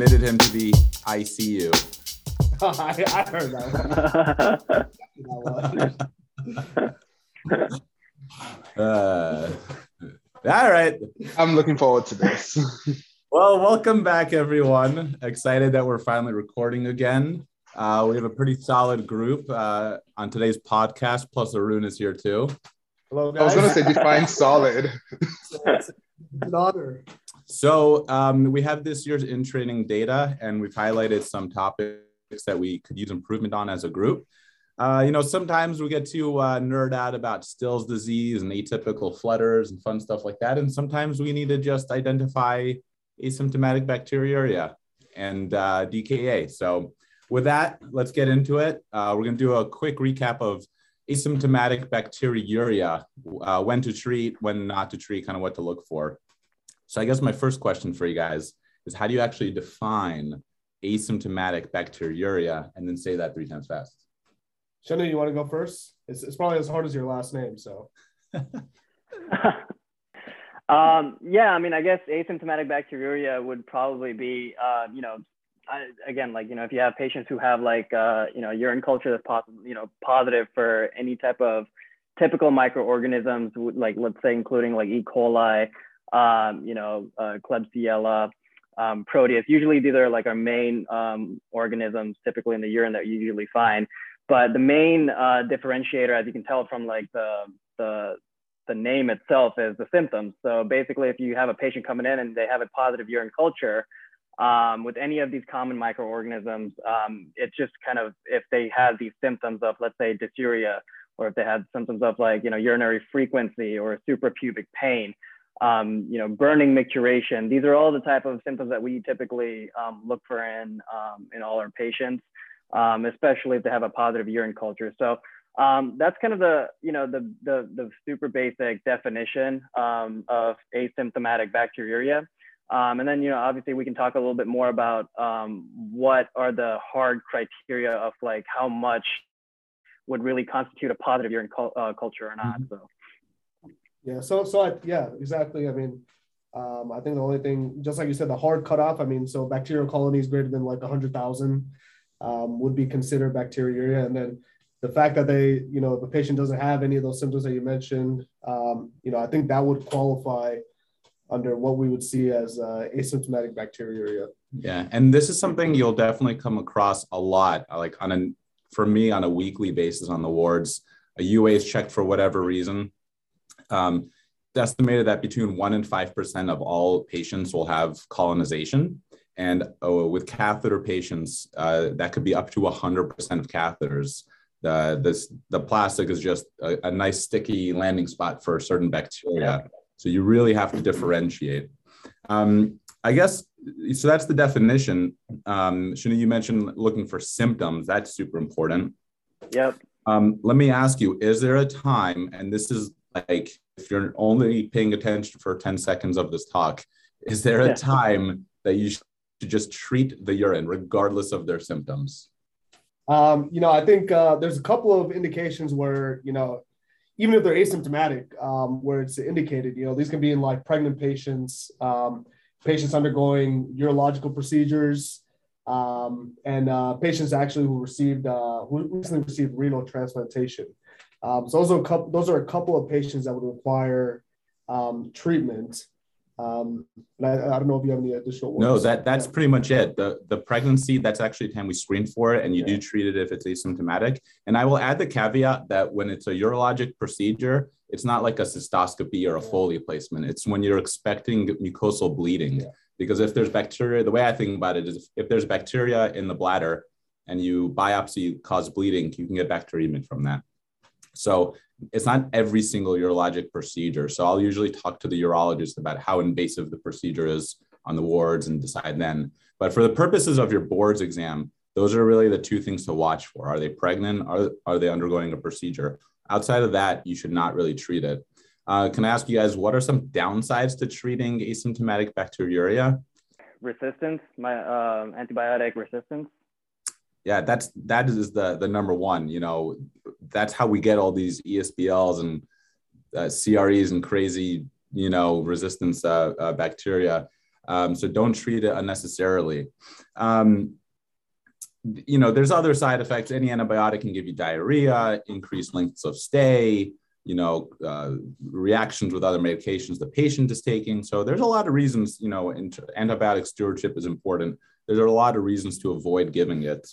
admitted him to the ICU. I, I heard that. Uh, all right. I'm looking forward to this. Well, welcome back, everyone. Excited that we're finally recording again. Uh, we have a pretty solid group uh, on today's podcast. Plus, Arun is here too. Hello, guys. I was gonna say define solid. It's an honor. So um, we have this year's in training data, and we've highlighted some topics that we could use improvement on as a group. Uh, you know, sometimes we get to uh, nerd out about Still's disease and atypical flutters and fun stuff like that, and sometimes we need to just identify asymptomatic bacteriuria and uh, DKA. So with that, let's get into it. Uh, we're going to do a quick recap of asymptomatic bacteriuria, uh, when to treat, when not to treat, kind of what to look for. So I guess my first question for you guys is how do you actually define asymptomatic bacteriuria and then say that three times fast? Shana, you want to go first? It's, it's probably as hard as your last name. So um, yeah, I mean, I guess asymptomatic bacteriuria would probably be, uh, you know, I, again, like you know, if you have patients who have like, uh, you know, urine culture that's possible, you know, positive for any type of typical microorganisms, like let's say including like E. coli, um, you know, uh, Klebsiella, um, Proteus. Usually, these are like our main um, organisms, typically in the urine that you usually find. But the main uh, differentiator, as you can tell from like the the the name itself is the symptoms. So basically, if you have a patient coming in and they have a positive urine culture um, with any of these common microorganisms, um, it's just kind of if they have these symptoms of, let's say, dysuria, or if they had symptoms of like, you know, urinary frequency or suprapubic pain, um, you know, burning micturition. These are all the type of symptoms that we typically um, look for in, um, in all our patients, um, especially if they have a positive urine culture. So um, that's kind of the you know the the, the super basic definition um, of asymptomatic bacteriuria. Um, and then you know obviously we can talk a little bit more about um, what are the hard criteria of like how much would really constitute a positive urine cul- uh, culture or not. So yeah, so so I, yeah, exactly. I mean, um, I think the only thing, just like you said, the hard cutoff. I mean, so bacterial colonies greater than like hundred thousand um, would be considered bacteriuria, and then the fact that they, you know, the patient doesn't have any of those symptoms that you mentioned, um, you know, I think that would qualify under what we would see as uh, asymptomatic bacteriuria. Yeah, and this is something you'll definitely come across a lot, like on a for me on a weekly basis on the wards. A UA is checked for whatever reason. Um, it's estimated that between one and five percent of all patients will have colonization, and oh, with catheter patients, uh, that could be up to hundred percent of catheters. The this the plastic is just a, a nice sticky landing spot for certain bacteria. So you really have to differentiate. Um, I guess so. That's the definition. Um, Shana, you mentioned looking for symptoms. That's super important. yep. Um, let me ask you: Is there a time, and this is like if you're only paying attention for ten seconds of this talk, is there a Yeah. time that you should just treat the urine regardless of their symptoms? Um, you know, I think uh, there's a couple of indications where, you know, even if they're asymptomatic, um, where it's indicated, you know, these can be in like pregnant patients, um, patients undergoing urological procedures, um, and uh, patients actually who received uh, who recently received renal transplantation. Um, so those are a couple. Those are a couple of patients that would require um, treatment. Um, and I, I don't know if you have any additional. No, ones. that that's Yeah. pretty much it. The the pregnancy, that's actually the time we screen for it, and you do treat it if it's asymptomatic. And I will add the caveat that when it's a urologic procedure, it's not like a cystoscopy or a Yeah. Foley placement. It's when you're expecting mucosal bleeding. Yeah. Because if there's bacteria, the way I think about it is if, if there's bacteria in the bladder and you biopsy cause bleeding, you can get bacteremia from that. So it's not every single urologic procedure. So I'll usually talk to the urologist about how invasive the procedure is on the wards and decide then. But for the purposes of your boards exam, those are really the two things to watch for. Are they pregnant? Are, are they undergoing a procedure? Outside of that, you should not really treat it. Uh, can I ask you guys, what are some downsides to treating asymptomatic bacteriuria? Resistance, my um, antibiotic resistance. yeah that's that is the the number one you know that's how we get all these esbls and uh, cres and crazy you know resistance uh, uh, bacteria Um, so don't treat it unnecessarily. Um, you know, there's other side effects. Any antibiotic can give you diarrhea, increased lengths of stay, you know, uh, reactions with other medications the patient is taking. So there's a lot of reasons, you know, antibiotic stewardship is important. There's a lot of reasons to avoid giving it.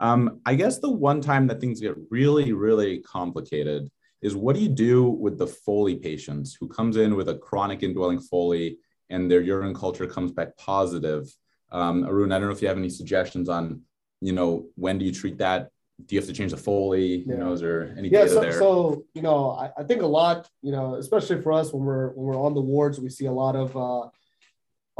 Um, I guess the one time that things get really, really complicated is what do you do with the Foley patients who comes in with a chronic indwelling Foley and their urine culture comes back positive? Um, Arun, I don't know if you have any suggestions on, you know, when do you treat that? Do you have to change the Foley? Yeah. You know, is there any yeah, data so, there? So, you know, I, I, think a lot, you know, especially for us when we're when we're on the wards, we see a lot of uh,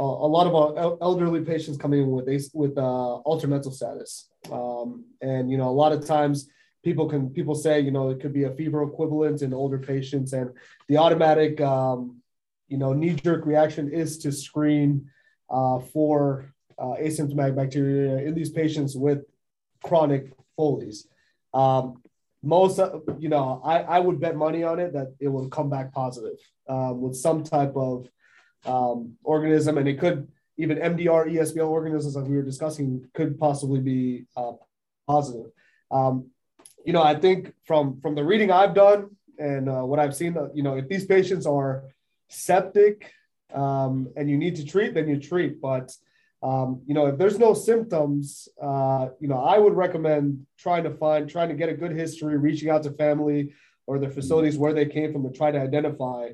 a lot of our elderly patients coming in with with uh, altered mental status, um, and you know, a lot of times people can people say you know it could be a fever equivalent in older patients and the automatic um, you know knee jerk reaction is to screen uh, for uh, asymptomatic bacteria in these patients with chronic Foley's. Um, most you know I, I would bet money on it that it will come back positive um, with some type of um, organism and it could even MDR ESBL organisms like we were discussing could possibly be uh, positive. Um, you know, I think from from the reading I've done and uh, what I've seen, uh, you know, if these patients are septic um, and you need to treat, then you treat. But um, you know, if there's no symptoms, uh, you know, I would recommend trying to find, trying to get a good history, reaching out to family or the facilities where they came from to try to identify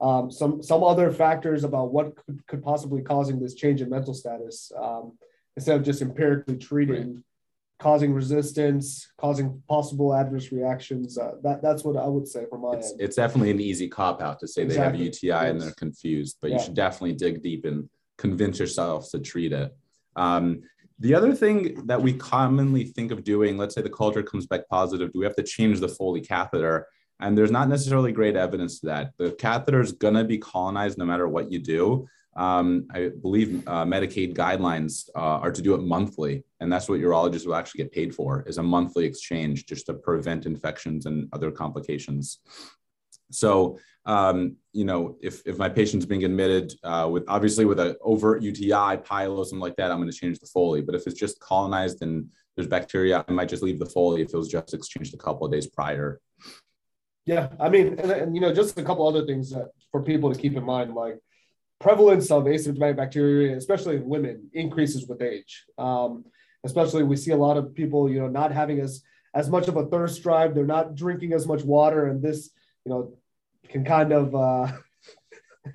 um, some some other factors about what could, could possibly causing this change in mental status um, instead of just empirically treating. Right causing resistance, causing possible adverse reactions. Uh, that that's what I would say from my it's, end. It's definitely an easy cop out to say exactly. they have a UTI yes. and they're confused, but yeah. you should definitely dig deep and convince yourself to treat it. Um, the other thing that we commonly think of doing, let's say the culture comes back positive, do we have to change the Foley catheter? And there's not necessarily great evidence to that. The catheter is going to be colonized no matter what you do um, I believe uh, Medicaid guidelines uh, are to do it monthly, and that's what urologists will actually get paid for is a monthly exchange just to prevent infections and other complications. So, um, you know, if, if my patient's being admitted uh, with obviously with an overt UTI, pyelo, something like that, I'm going to change the Foley. But if it's just colonized and there's bacteria, I might just leave the Foley if it was just exchanged a couple of days prior. Yeah, I mean, and, and you know, just a couple other things that for people to keep in mind, like prevalence of asymptomatic bacteria, especially in women, increases with age. Um, especially, we see a lot of people, you know, not having as as much of a thirst drive. They're not drinking as much water, and this, you know, can kind of. Uh,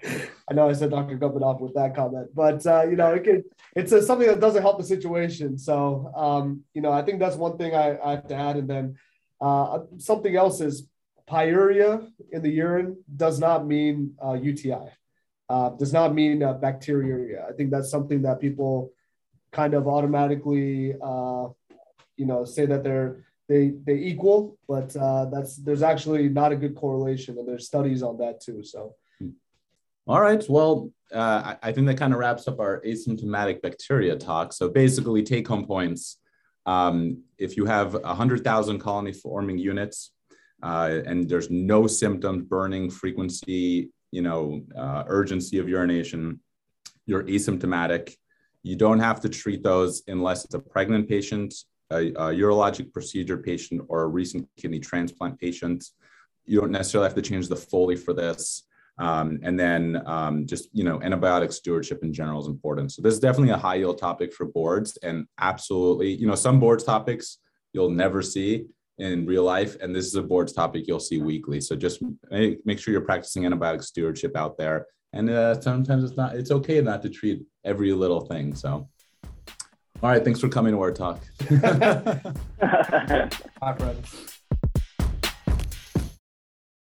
I know I said Dr. off with that comment, but uh, you know, it can, it's a, something that doesn't help the situation. So, um, you know, I think that's one thing I, I have to add. And then uh, something else is pyuria in the urine does not mean uh, UTI uh, does not mean uh, bacteria. I think that's something that people kind of automatically, uh, you know, say that they're they they equal, but uh, that's there's actually not a good correlation, and there's studies on that too. So. All right. Well, uh, I think that kind of wraps up our asymptomatic bacteria talk. So basically, take home points. Um, if you have 100,000 colony forming units uh, and there's no symptoms, burning frequency, you know, uh, urgency of urination, you're asymptomatic. You don't have to treat those unless it's a pregnant patient, a, a urologic procedure patient, or a recent kidney transplant patient. You don't necessarily have to change the Foley for this. Um, and then um, just you know antibiotic stewardship in general is important so this is definitely a high yield topic for boards and absolutely you know some boards topics you'll never see in real life. And this is a boards topic you'll see weekly. So just make, make sure you're practicing antibiotic stewardship out there. And uh, sometimes it's not, it's okay not to treat every little thing. So, all right. Thanks for coming to our talk. Bye, friends.